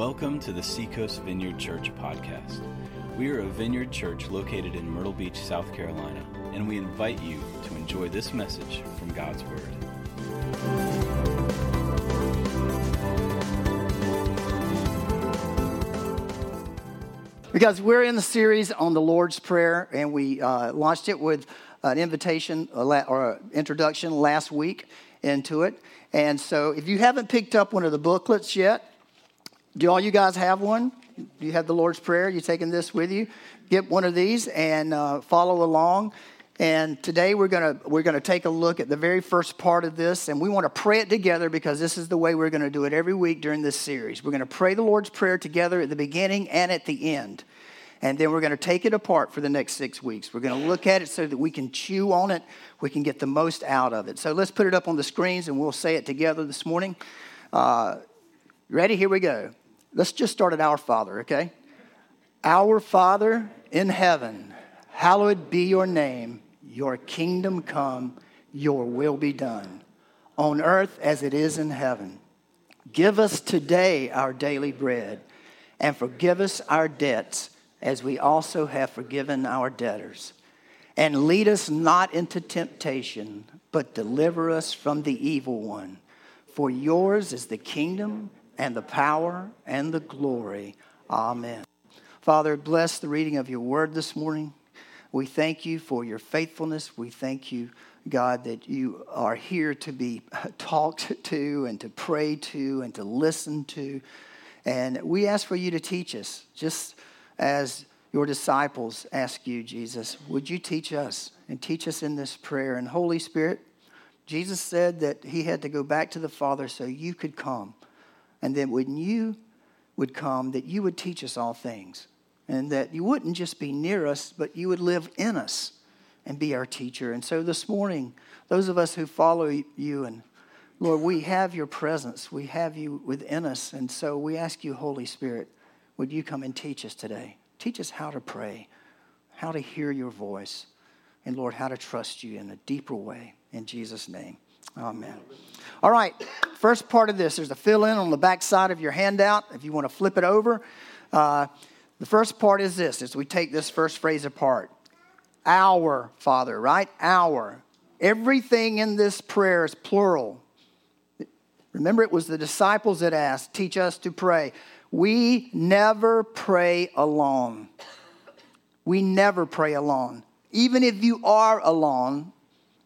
Welcome to the Seacoast Vineyard Church podcast. We are a vineyard church located in Myrtle Beach, South Carolina, and we invite you to enjoy this message from God's Word. Because we're in the series on the Lord's Prayer, and we uh, launched it with an invitation or introduction last week into it. And so, if you haven't picked up one of the booklets yet, do all you guys have one? Do you have the Lord's Prayer? You taking this with you? Get one of these and uh, follow along. And today we're gonna we're gonna take a look at the very first part of this, and we want to pray it together because this is the way we're gonna do it every week during this series. We're gonna pray the Lord's Prayer together at the beginning and at the end. And then we're going to take it apart for the next six weeks. We're going to look at it so that we can chew on it, we can get the most out of it. So let's put it up on the screens and we'll say it together this morning. Uh, ready? Here we go. Let's just start at Our Father, okay? Our Father in heaven, hallowed be your name. Your kingdom come, your will be done, on earth as it is in heaven. Give us today our daily bread, and forgive us our debts as we also have forgiven our debtors. And lead us not into temptation, but deliver us from the evil one. For yours is the kingdom and the power and the glory. Amen. Father, bless the reading of your word this morning. We thank you for your faithfulness. We thank you, God, that you are here to be talked to and to pray to and to listen to. And we ask for you to teach us, just as your disciples ask you, Jesus, would you teach us and teach us in this prayer? And Holy Spirit, Jesus said that he had to go back to the Father so you could come and then when you would come, that you would teach us all things. And that you wouldn't just be near us, but you would live in us and be our teacher. And so this morning, those of us who follow you and Lord, we have your presence. We have you within us. And so we ask you, Holy Spirit, would you come and teach us today? Teach us how to pray, how to hear your voice, and Lord, how to trust you in a deeper way. In Jesus' name. Amen. All right, first part of this, there's a fill in on the back side of your handout if you want to flip it over. Uh, the first part is this as we take this first phrase apart Our Father, right? Our. Everything in this prayer is plural. Remember, it was the disciples that asked, Teach us to pray. We never pray alone. We never pray alone. Even if you are alone,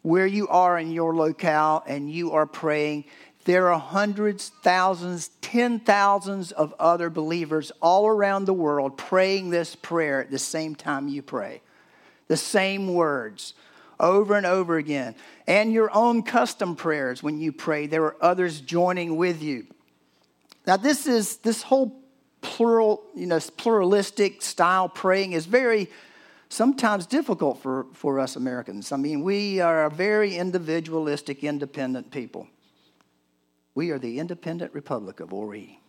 where you are in your locale and you are praying, there are hundreds, thousands, ten thousands of other believers all around the world praying this prayer at the same time you pray. The same words over and over again. And your own custom prayers when you pray, there are others joining with you. Now, this is this whole plural, you know, pluralistic style praying is very sometimes difficult for, for us Americans. I mean, we are a very individualistic, independent people. We are the independent republic of Horry.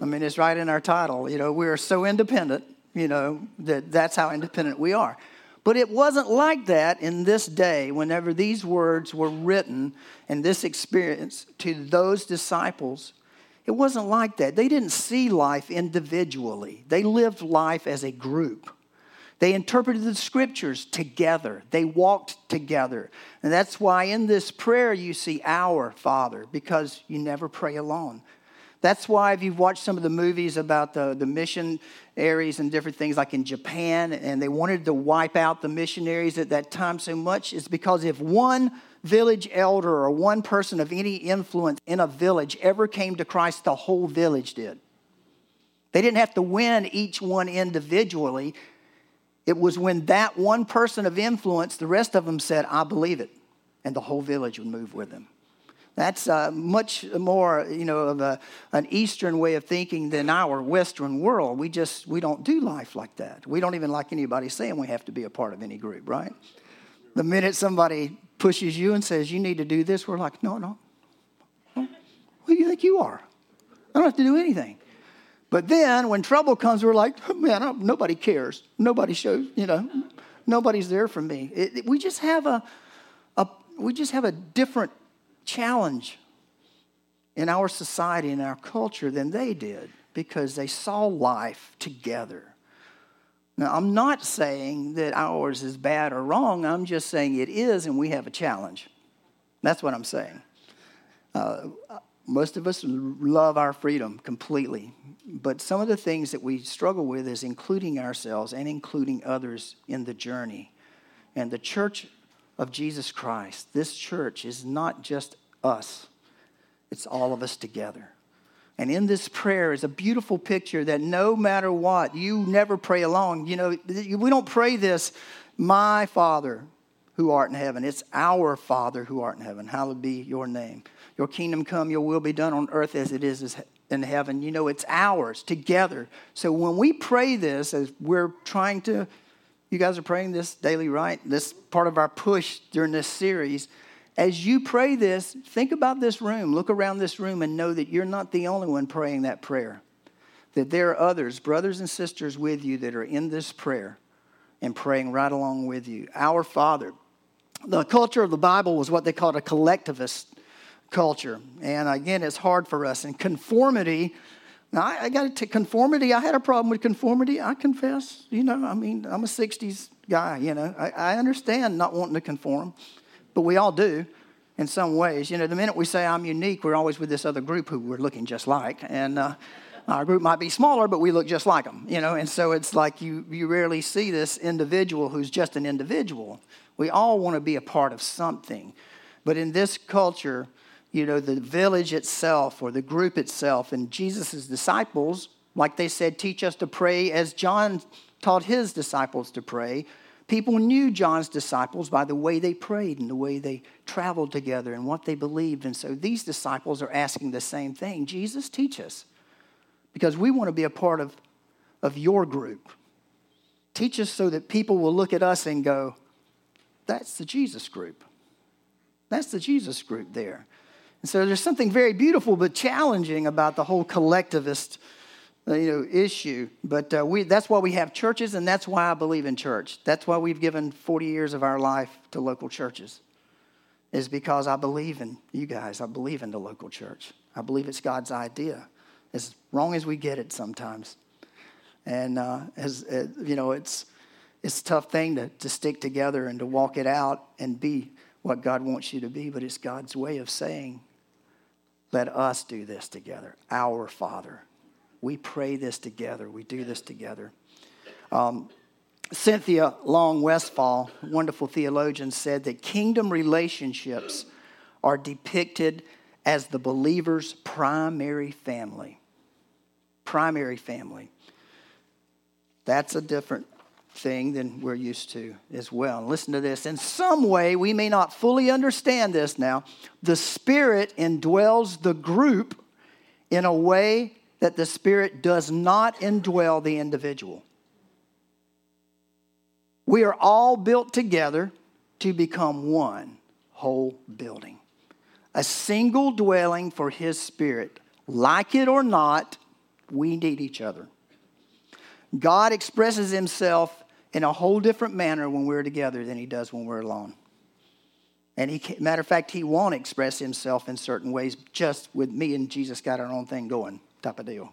I mean, it's right in our title. You know, we are so independent, you know, that that's how independent we are. But it wasn't like that in this day whenever these words were written and this experience to those disciples. It wasn't like that. They didn't see life individually, they lived life as a group. They interpreted the scriptures together. They walked together. And that's why in this prayer you see our Father, because you never pray alone. That's why if you've watched some of the movies about the, the missionaries and different things like in Japan, and they wanted to wipe out the missionaries at that time so much, is because if one village elder or one person of any influence in a village ever came to Christ, the whole village did. They didn't have to win each one individually. It was when that one person of influence, the rest of them said, I believe it. And the whole village would move with them. That's uh, much more, you know, of a, an Eastern way of thinking than our Western world. We just, we don't do life like that. We don't even like anybody saying we have to be a part of any group, right? The minute somebody pushes you and says, you need to do this, we're like, no, no. Who do you think you are? I don't have to do anything. But then when trouble comes, we're like, man, nobody cares. Nobody shows, you know, nobody's there for me. It, it, we just have a, a, we just have a different challenge. in our society, in our culture, than they did because they saw life together. Now, I'm not saying that ours is bad or wrong. I'm just saying it is, and we have a challenge. That's what I'm saying. Uh, most of us love our freedom completely, but some of the things that we struggle with is including ourselves and including others in the journey. And the church of Jesus Christ, this church is not just us, it's all of us together. And in this prayer is a beautiful picture that no matter what, you never pray alone. You know, we don't pray this, my Father who art in heaven. It's our Father who art in heaven. Hallowed be your name. Your kingdom come, your will be done on earth as it is in heaven. You know, it's ours together. So when we pray this, as we're trying to, you guys are praying this daily, right? This part of our push during this series as you pray this, think about this room. Look around this room and know that you're not the only one praying that prayer. That there are others, brothers and sisters with you, that are in this prayer and praying right along with you. Our Father. The culture of the Bible was what they called a collectivist culture. And again, it's hard for us. And conformity, now I, I got to conformity. I had a problem with conformity. I confess. You know, I mean, I'm a 60s guy, you know. I, I understand not wanting to conform but we all do in some ways. You know, the minute we say I'm unique, we're always with this other group who we're looking just like. And uh, our group might be smaller, but we look just like them, you know. And so it's like you, you rarely see this individual who's just an individual. We all want to be a part of something. But in this culture, you know, the village itself or the group itself and Jesus' disciples, like they said, teach us to pray as John taught his disciples to pray People knew John's disciples by the way they prayed and the way they traveled together and what they believed. And so these disciples are asking the same thing Jesus, teach us. Because we want to be a part of, of your group. Teach us so that people will look at us and go, that's the Jesus group. That's the Jesus group there. And so there's something very beautiful but challenging about the whole collectivist uh, you know, issue. But uh, we, that's why we have churches, and that's why I believe in church. That's why we've given 40 years of our life to local churches, is because I believe in you guys. I believe in the local church. I believe it's God's idea, as wrong as we get it sometimes. And uh, as uh, you know, it's it's a tough thing to, to stick together and to walk it out and be what God wants you to be, but it's God's way of saying, let us do this together. Our Father we pray this together, we do this together. Um, Cynthia Long Westfall, wonderful theologian, said that kingdom relationships are depicted as the believer's primary family. Primary family. That's a different thing than we're used to as well. listen to this. In some way, we may not fully understand this now. The Spirit indwells the group in a way that the Spirit does not indwell the individual. We are all built together to become one whole building, a single dwelling for His Spirit. Like it or not, we need each other. God expresses Himself in a whole different manner when we're together than He does when we're alone. And he, matter of fact, he won't express himself in certain ways just with me and Jesus got our own thing going type of deal.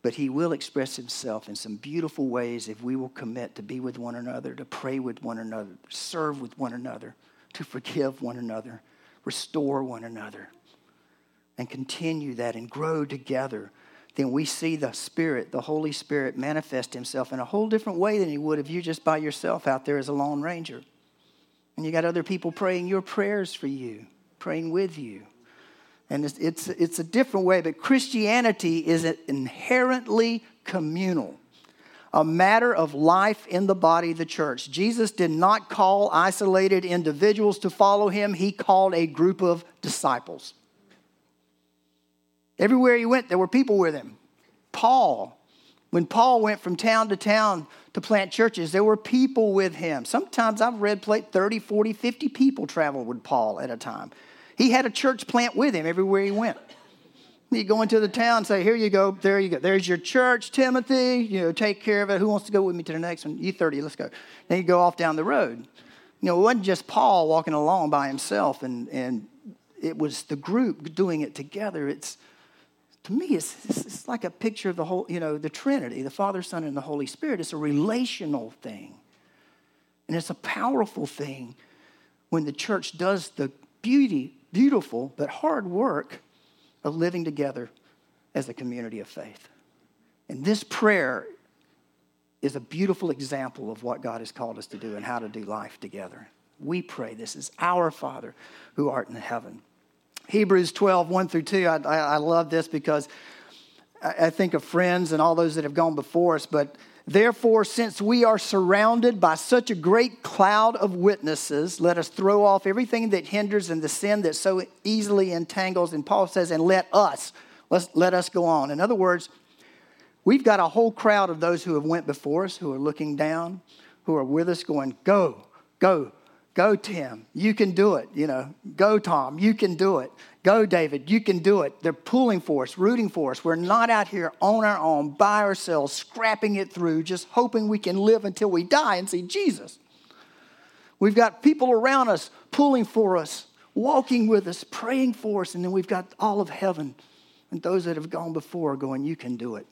But he will express himself in some beautiful ways if we will commit to be with one another, to pray with one another, serve with one another, to forgive one another, restore one another, and continue that and grow together. Then we see the Spirit, the Holy Spirit, manifest himself in a whole different way than he would if you're just by yourself out there as a lone ranger. And you got other people praying your prayers for you, praying with you. And it's, it's, it's a different way, but Christianity is inherently communal, a matter of life in the body of the church. Jesus did not call isolated individuals to follow him, he called a group of disciples. Everywhere he went, there were people with him. Paul, when Paul went from town to town to plant churches, there were people with him. Sometimes I've read 30, 40, 50 people traveled with Paul at a time. He had a church plant with him everywhere he went. He'd go into the town and say, Here you go, there you go. There's your church, Timothy. You know, take care of it. Who wants to go with me to the next one? You 30, let's go. Then he'd go off down the road. You know, it wasn't just Paul walking along by himself and, and it was the group doing it together. It's to me, it's, it's like a picture of the whole, you know, the Trinity, the Father, Son, and the Holy Spirit. It's a relational thing. And it's a powerful thing when the church does the beauty, beautiful, but hard work of living together as a community of faith. And this prayer is a beautiful example of what God has called us to do and how to do life together. We pray this is our Father who art in heaven. Hebrews 12, 1 through 2. I, I, love this because I, I think of friends and all those that have gone before us, but Therefore, since we are surrounded by such a great cloud of witnesses, let us throw off everything that hinders and the sin that so easily entangles. And Paul says, and let us, let's, let us go on. In other words, we've got a whole crowd of those who have went before us, who are looking down, who are with us going, go, go, Go, Tim, you can do it. You know, go, Tom, you can do it. Go, David, you can do it. They're pulling for us, rooting for us. We're not out here on our own, by ourselves, scrapping it through, just hoping we can live until we die and see Jesus. We've got people around us pulling for us, walking with us, praying for us, and then we've got all of heaven and those that have gone before going, You can do it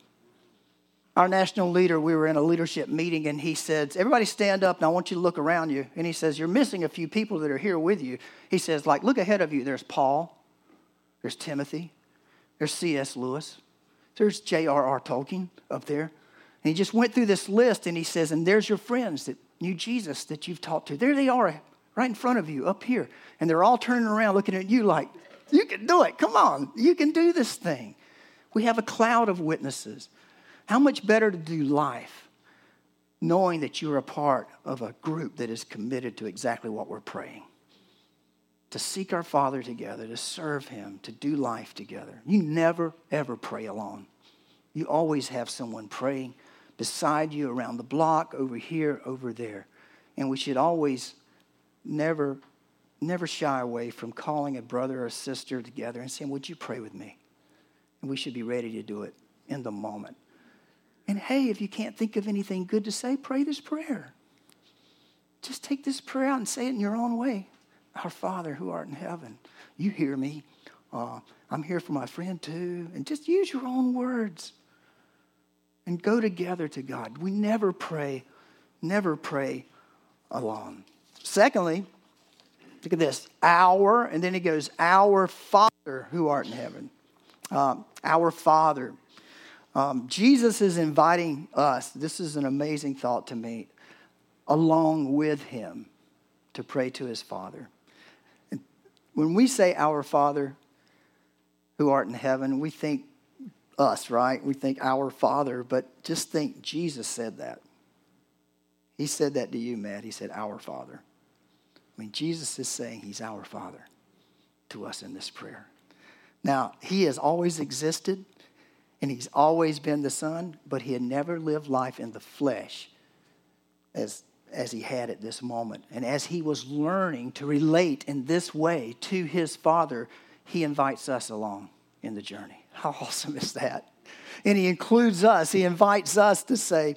our national leader, we were in a leadership meeting, and he said, Everybody stand up, and I want you to look around you. And he says, You're missing a few people that are here with you. He says, like, look ahead of you. There's Paul, there's Timothy, there's C.S. Lewis, there's J.R.R. Tolkien up there. And he just went through this list, and he says, And there's your friends that knew Jesus that you've talked to. There they are, right in front of you, up here. And they're all turning around looking at you like, You can do it. Come on, you can do this thing. We have a cloud of witnesses. How much better to do life knowing that you're a part of a group that is committed to exactly what we're praying? To seek our Father together, to serve Him, to do life together. You never, ever pray alone. You always have someone praying beside you, around the block, over here, over there. And we should always never, never shy away from calling a brother or sister together and saying, Would you pray with me? And we should be ready to do it in the moment. And hey, if you can't think of anything good to say, pray this prayer. Just take this prayer out and say it in your own way. Our Father who art in heaven, you hear me. Uh, I'm here for my friend too. And just use your own words and go together to God. We never pray, never pray alone. Secondly, look at this our, and then he goes, Our Father who art in heaven. Um, our Father. Um, Jesus is inviting us, this is an amazing thought to me, along with him to pray to his Father. And when we say, Our Father who art in heaven, we think us, right? We think our Father, but just think Jesus said that. He said that to you, Matt. He said, Our Father. I mean, Jesus is saying He's our Father to us in this prayer. Now, He has always existed and he's always been the Son, but he had never lived life in the flesh as, as he had at this moment. And as he was learning to relate in this way to his Father, he invites us along in the journey. How awesome is that? And he includes us, he invites us to say,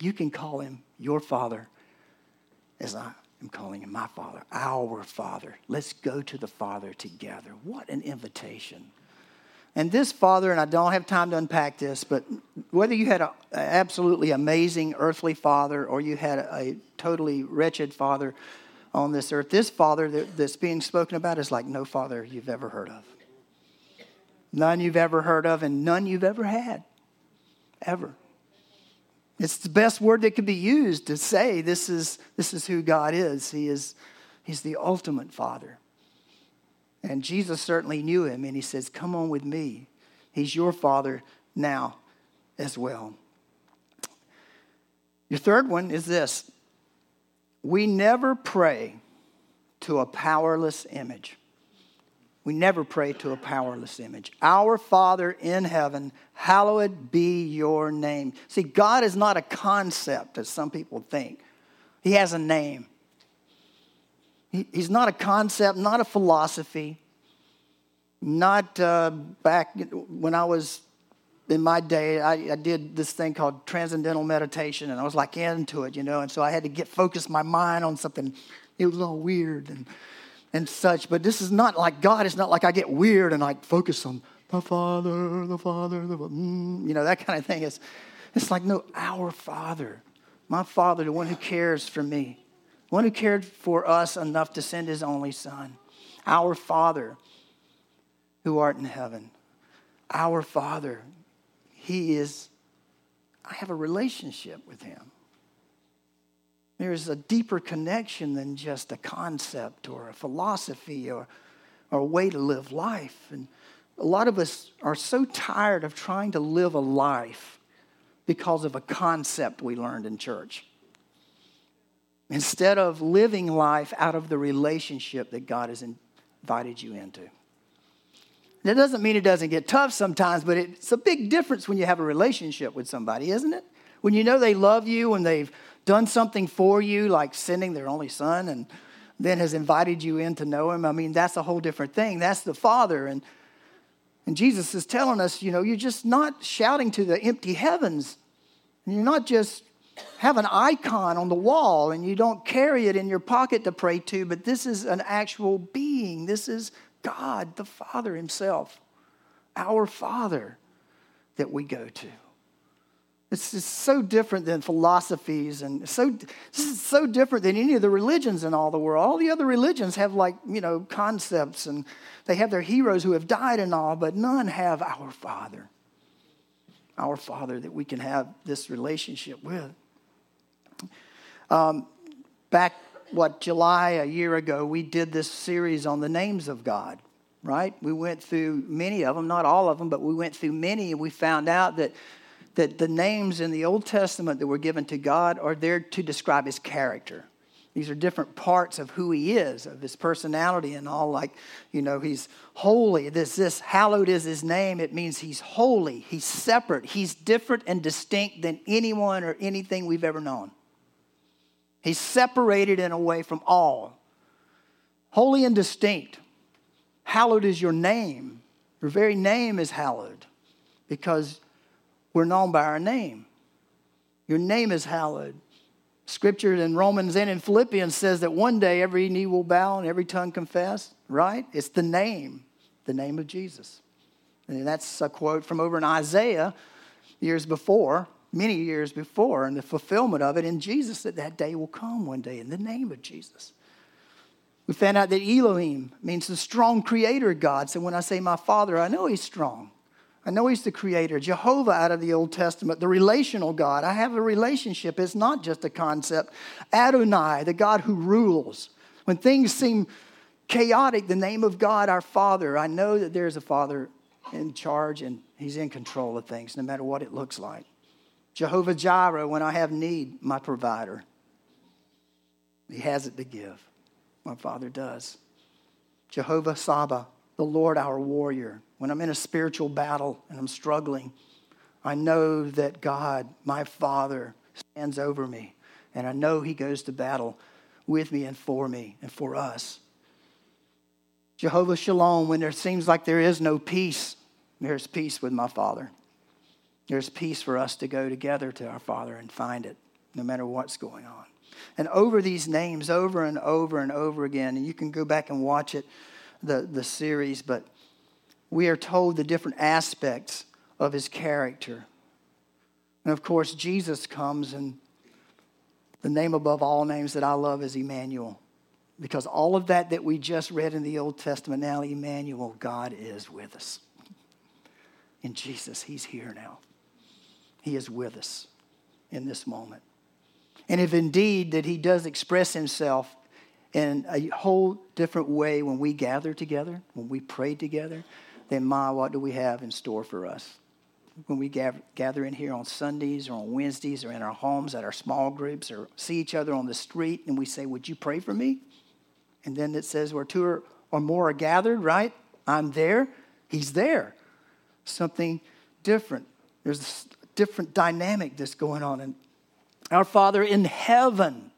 You can call him your Father as I am calling him my Father, our Father. Let's go to the Father together. What an invitation. And this father, and I don't have time to unpack this, but whether you had an absolutely amazing earthly father or you had a, a totally wretched father on this earth, this father that, that's being spoken about is like no father you've ever heard of. None you've ever heard of, and none you've ever had. Ever. It's the best word that could be used to say this is, this is who God is. He is He's the ultimate father. And Jesus certainly knew him, and he says, Come on with me. He's your father now as well. Your third one is this we never pray to a powerless image. We never pray to a powerless image. Our Father in heaven, hallowed be your name. See, God is not a concept, as some people think, He has a name. He's not a concept, not a philosophy, not uh, back when I was in my day, I, I, did this thing called transcendental meditation, and I was like into it, you know, and so I had to get focus my mind on something. It was all weird, and and such, but this is not like God. It's not like I get weird and I focus on the Father, the Father, the mm, you know that kind of thing. It's it's like no, our Father, my Father, the one who cares for me, one who cared for us enough to send His only Son, our Father, who art in heaven, our Father. He is. I have a relationship with Him. There's a deeper connection than just a concept or a philosophy or, or a way to live life. And a lot of us are so tired of trying to live a life because of a concept we learned in church. Instead of living life out of the relationship that God has invited you into. That doesn't mean it doesn't get tough sometimes, but it's a big difference when you have a relationship with somebody, isn't it? When you know they love you and they've done something for you, like sending their only son, and then has invited you in to know him. I mean, that's a whole different thing. That's the Father. And, and Jesus is telling us, you know, you're just not shouting to the empty heavens. And you're not just have an icon on the wall and you don't carry it in your pocket to pray to, but this is an actual being. This is God, the Father Himself, our Father that we go to. It's just so different than philosophies and so this is so different than any of the religions in all the world. All the other religions have like, you know, concepts and they have their heroes who have died and all, but none have our Father. Our Father that we can have this relationship with. Um, back, what, July a year ago, we did this series on the names of God, right? We went through many of them, not all of them, but we went through many and we found out that that the names in the Old Testament that were given to God are there to describe his character. These are different parts of who he is, of his personality and all. Like, you know, he's holy. This, this, hallowed is his name. It means he's holy. He's separate. He's different and distinct than anyone or anything we've ever known. He's separated in a way from all. Holy and distinct. Hallowed is your name. Your very name is hallowed because we're known by our name. Your name is hallowed. Scripture in Romans and in Philippians says that one day every knee will bow and every tongue confess, right? It's the name, the name of Jesus. And that's a quote from over in Isaiah years before, many years before, and the fulfillment of it in Jesus that that day will come one day in the name of Jesus. We found out that Elohim means the strong creator God. So when I say my father, I know he's strong. I know He's the creator. Jehovah out of the Old Testament, the relational God. I have a relationship. It's not just a concept. Adonai, the God who rules. When things seem chaotic, the name of God, our Father, I know that there's a Father in charge and He's in control of things, no matter what it looks like. Jehovah Jireh, when I have need, my provider. He has it to give. My Father does. Jehovah Saba, the Lord our warrior. When I'm in a spiritual battle and I'm struggling, I know that God, my Father, stands over me. And I know He goes to battle with me and for me and for us. Jehovah Shalom, when there seems like there is no peace, there's peace with my Father. There's peace for us to go together to our Father and find it, no matter what's going on. And over these names, over and over and over again, and you can go back and watch it, the, the series, but we are told the different aspects of his character. And of course, Jesus comes, and the name above all names that I love is Emmanuel. Because all of that that we just read in the Old Testament, now Emmanuel, God is with us. In Jesus, He's here now. He is with us in this moment. And if indeed that He does express Himself in a whole different way when we gather together, when we pray together, then my, what do we have in store for us? When we gather in here on Sundays or on Wednesdays or in our homes at our small groups or see each other on the street and we say, Would you pray for me? And then it says, Where two or more are gathered, right? I'm there. He's there. Something different. There's different dynamic that's going on. And our Father in heaven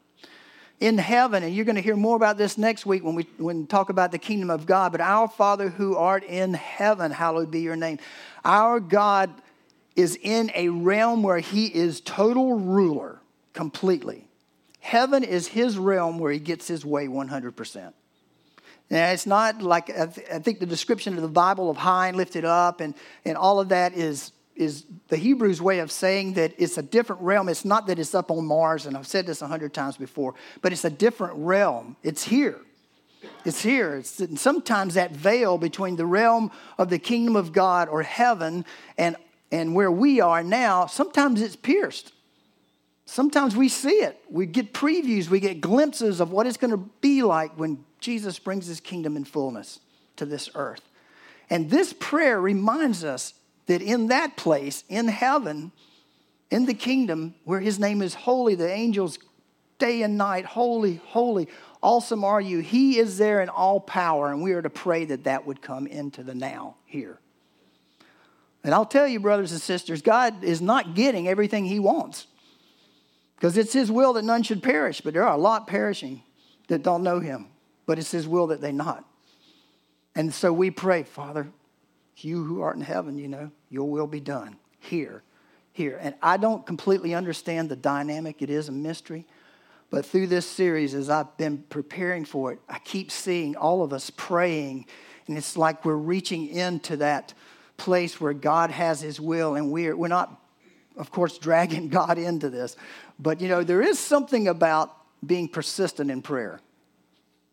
in heaven, and you're going to hear more about this next week when we, when talk about the kingdom of God. But our Father who art in heaven, hallowed be your name. Our God is in a realm where he is total ruler completely. Heaven is his realm where he gets his way 100%. Now, it's not like, I, th- I think the description of the Bible of high and lifted up and, and all of that is, is the Hebrews' way of saying that it's a different realm. It's not that it's up on Mars, and I've said this a hundred times before, but it's a different realm. It's here. It's here. It's, sometimes that veil between the realm of the kingdom of God or heaven and, and where we are now, sometimes it's pierced. Sometimes we see it. We get previews, we get glimpses of what it's going to be like when Jesus brings his kingdom in fullness to this earth. And this prayer reminds us that in that place, in heaven, in the kingdom where his name is holy, the angels day and night, holy, holy, awesome are you. He is there in all power, and we are to pray that that would come into the now here. And I'll tell you, brothers and sisters, God is not getting everything he wants because it's his will that none should perish, but there are a lot perishing that don't know him, but it's his will that they not. And so we pray, Father, you who art in heaven, you know, your will be done here, here. And I don't completely understand the dynamic, it is a mystery. But through this series, as I've been preparing for it, I keep seeing all of us praying, and it's like we're reaching into that place where God has His will, and we're, we're not, of course, dragging God into this. But, you know, there is something about being persistent in prayer.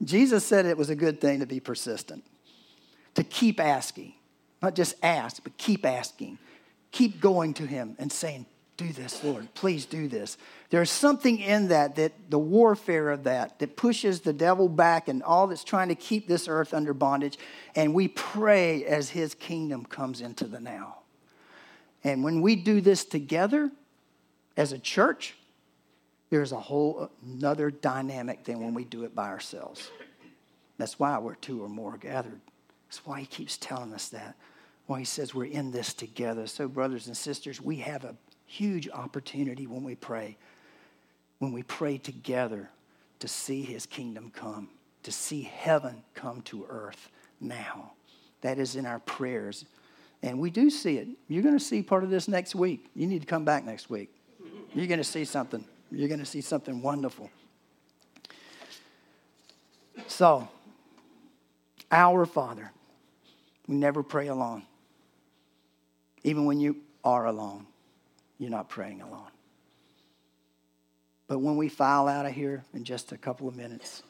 Jesus said it was a good thing to be persistent, to keep asking, not just ask, but keep asking. Keep going to Him and saying, do this, Lord. Please do this. There's something in that, that the warfare of that, that pushes the devil back and all that's trying to keep this earth under bondage. And we pray as his kingdom comes into the now. And when we do this together as a church, there's a whole another dynamic than when we do it by ourselves. That's why we're two or more gathered. That's why he keeps telling us that. Why he says we're in this together. So, brothers and sisters, we have a huge opportunity when we pray, when we pray together to see his kingdom come, to see heaven come to earth now. That is in our prayers. And we do see it. You're going to see part of this next week. You need to come back next week. You're going to see something. You're going to see something wonderful. So, our Father, we never pray alone. Even when you are alone you're not praying alone. But when we file out of here in just a couple of minutes,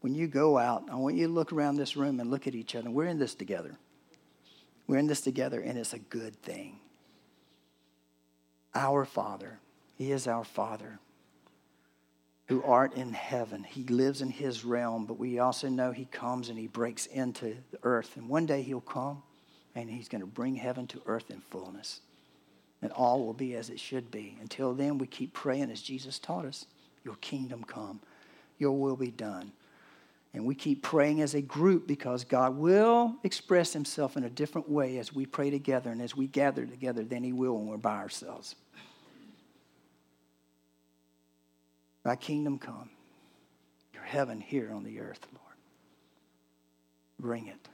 when you go out, I want you to look around this room and look at each other. We're in this together. We're in this together, and it's a good thing. Our Father, He is our Father who art in heaven. He lives in His realm, but we also know He comes and He breaks into the earth. And one day He'll come and He's going to bring heaven to earth in fullness and all will be as it should be. Until then, we keep praying as Jesus taught us Your kingdom come, Your will be done. And we keep praying as a group because God will express Himself in a different way as we pray together and as we gather together than He will when we're by ourselves. Thy kingdom come, your heaven here on the earth, Lord. Bring it.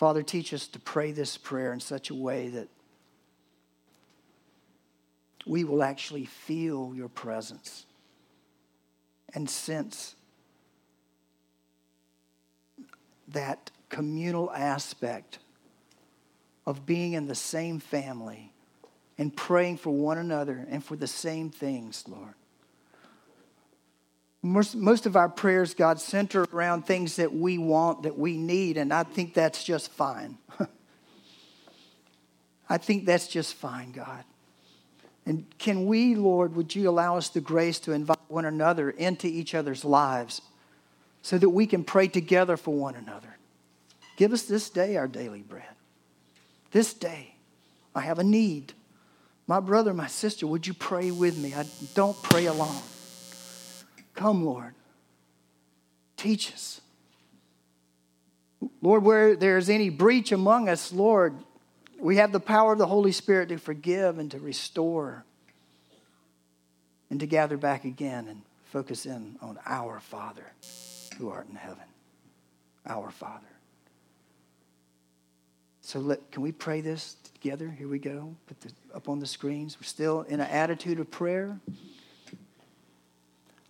Father, teach us to pray this prayer in such a way that we will actually feel your presence and sense that communal aspect of being in the same family and praying for one another and for the same things, Lord. Most, most of our prayers, God, center around things that we want, that we need, and I think that's just fine. I think that's just fine, God. And can we, Lord, would you allow us the grace to invite one another into each other's lives so that we can pray together for one another? Give us this day our daily bread. This day, I have a need. My brother, my sister, would you pray with me? I don't pray alone. Come, Lord. Teach us. Lord, where there's any breach among us, Lord, we have the power of the Holy Spirit to forgive and to restore and to gather back again and focus in on our Father who art in heaven. Our Father. So let, can we pray this together? Here we go. Put up on the screens. We're still in an attitude of prayer.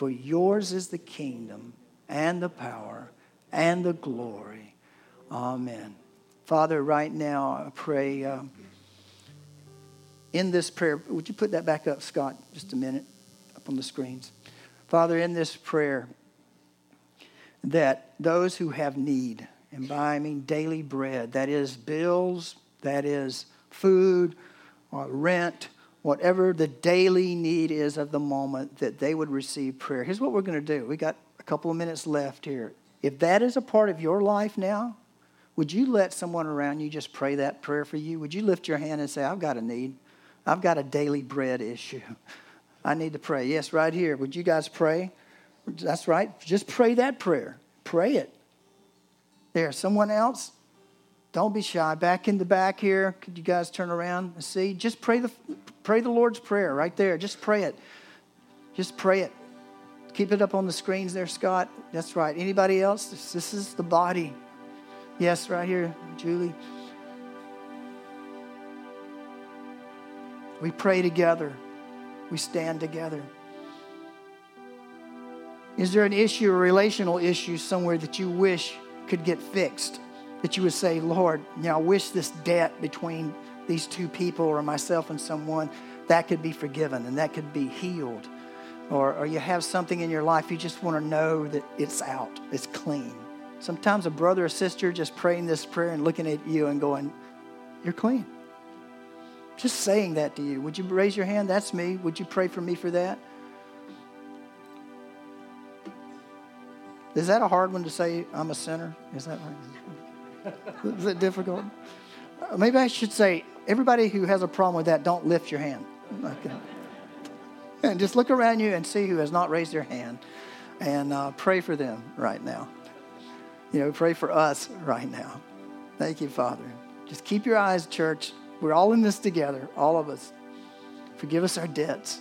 For yours is the kingdom and the power and the glory. Amen. Father, right now I pray um, in this prayer, would you put that back up, Scott, just a minute, up on the screens? Father, in this prayer, that those who have need, and by I mean daily bread, that is bills, that is food, or rent, whatever the daily need is of the moment, that they would receive prayer. Here's what we're going to do. We got a couple of minutes left here. If that is a part of your life now, would you let someone around you just pray that prayer for you? Would you lift your hand and say, I've got a need? I've got a daily bread issue. I need to pray. Yes, right here. Would you guys pray? That's right. Just pray that prayer. Pray it. There, someone else? Don't be shy. Back in the back here. Could you guys turn around and see? Just pray the pray the Lord's prayer right there. Just pray it. Just pray it. Keep it up on the screens there, Scott. That's right. Anybody else? This, this is the body. Yes, right here, Julie. We pray together. We stand together. Is there an issue, a relational issue somewhere that you wish could get fixed? That you would say, Lord, you know, I wish this debt between these two people or myself and someone, that could be forgiven and that could be healed. Or, or you have something in your life you just want to know that it's out, it's clean. Sometimes a brother or sister just praying this prayer and looking at you and going, You're clean. Just saying that to you. Would you raise your hand? That's me. Would you pray for me for that? Is that a hard one to say, I'm a sinner? Is that right? Is it difficult? Maybe I should say, everybody who has a problem with that, don't lift your hand. Okay. And just look around you and see who has not raised their hand and uh, pray for them right now. You know, pray for us right now. Thank you, Father. Just keep your eyes, church. We're all in this together, all of us. Forgive us our debts.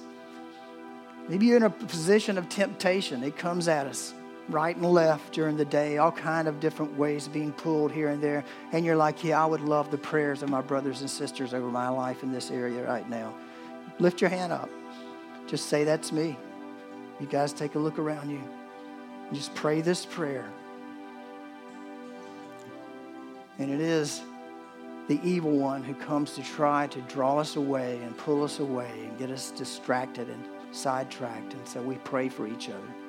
Maybe you're in a position of temptation. It comes at us right and left during the day, all kind of different ways being pulled here and there. And you're like, yeah, I would love the prayers of my brothers and sisters over my life in this area right now. Lift your hand up. Just say, that's me. You guys take a look around you. Just pray this prayer. And it is the evil one who comes to try to draw us away and pull us away and get us distracted and sidetracked. And so we pray for each other.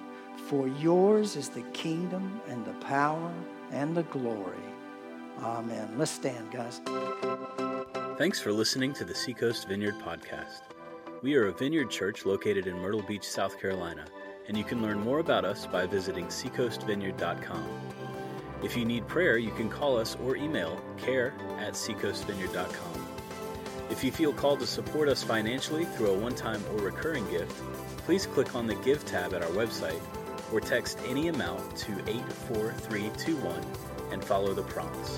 For yours is the kingdom and the power and the glory. Amen. Let's stand, guys. Thanks for listening to the Seacoast Vineyard Podcast. We are a vineyard church located in Myrtle Beach, South Carolina, and you can learn more about us by visiting seacoastvineyard.com. If you need prayer, you can call us or email care at seacoastvineyard.com. If you feel called to support us financially through a one time or recurring gift, please click on the Give tab at our website or text any amount to 84321 and follow the prompts.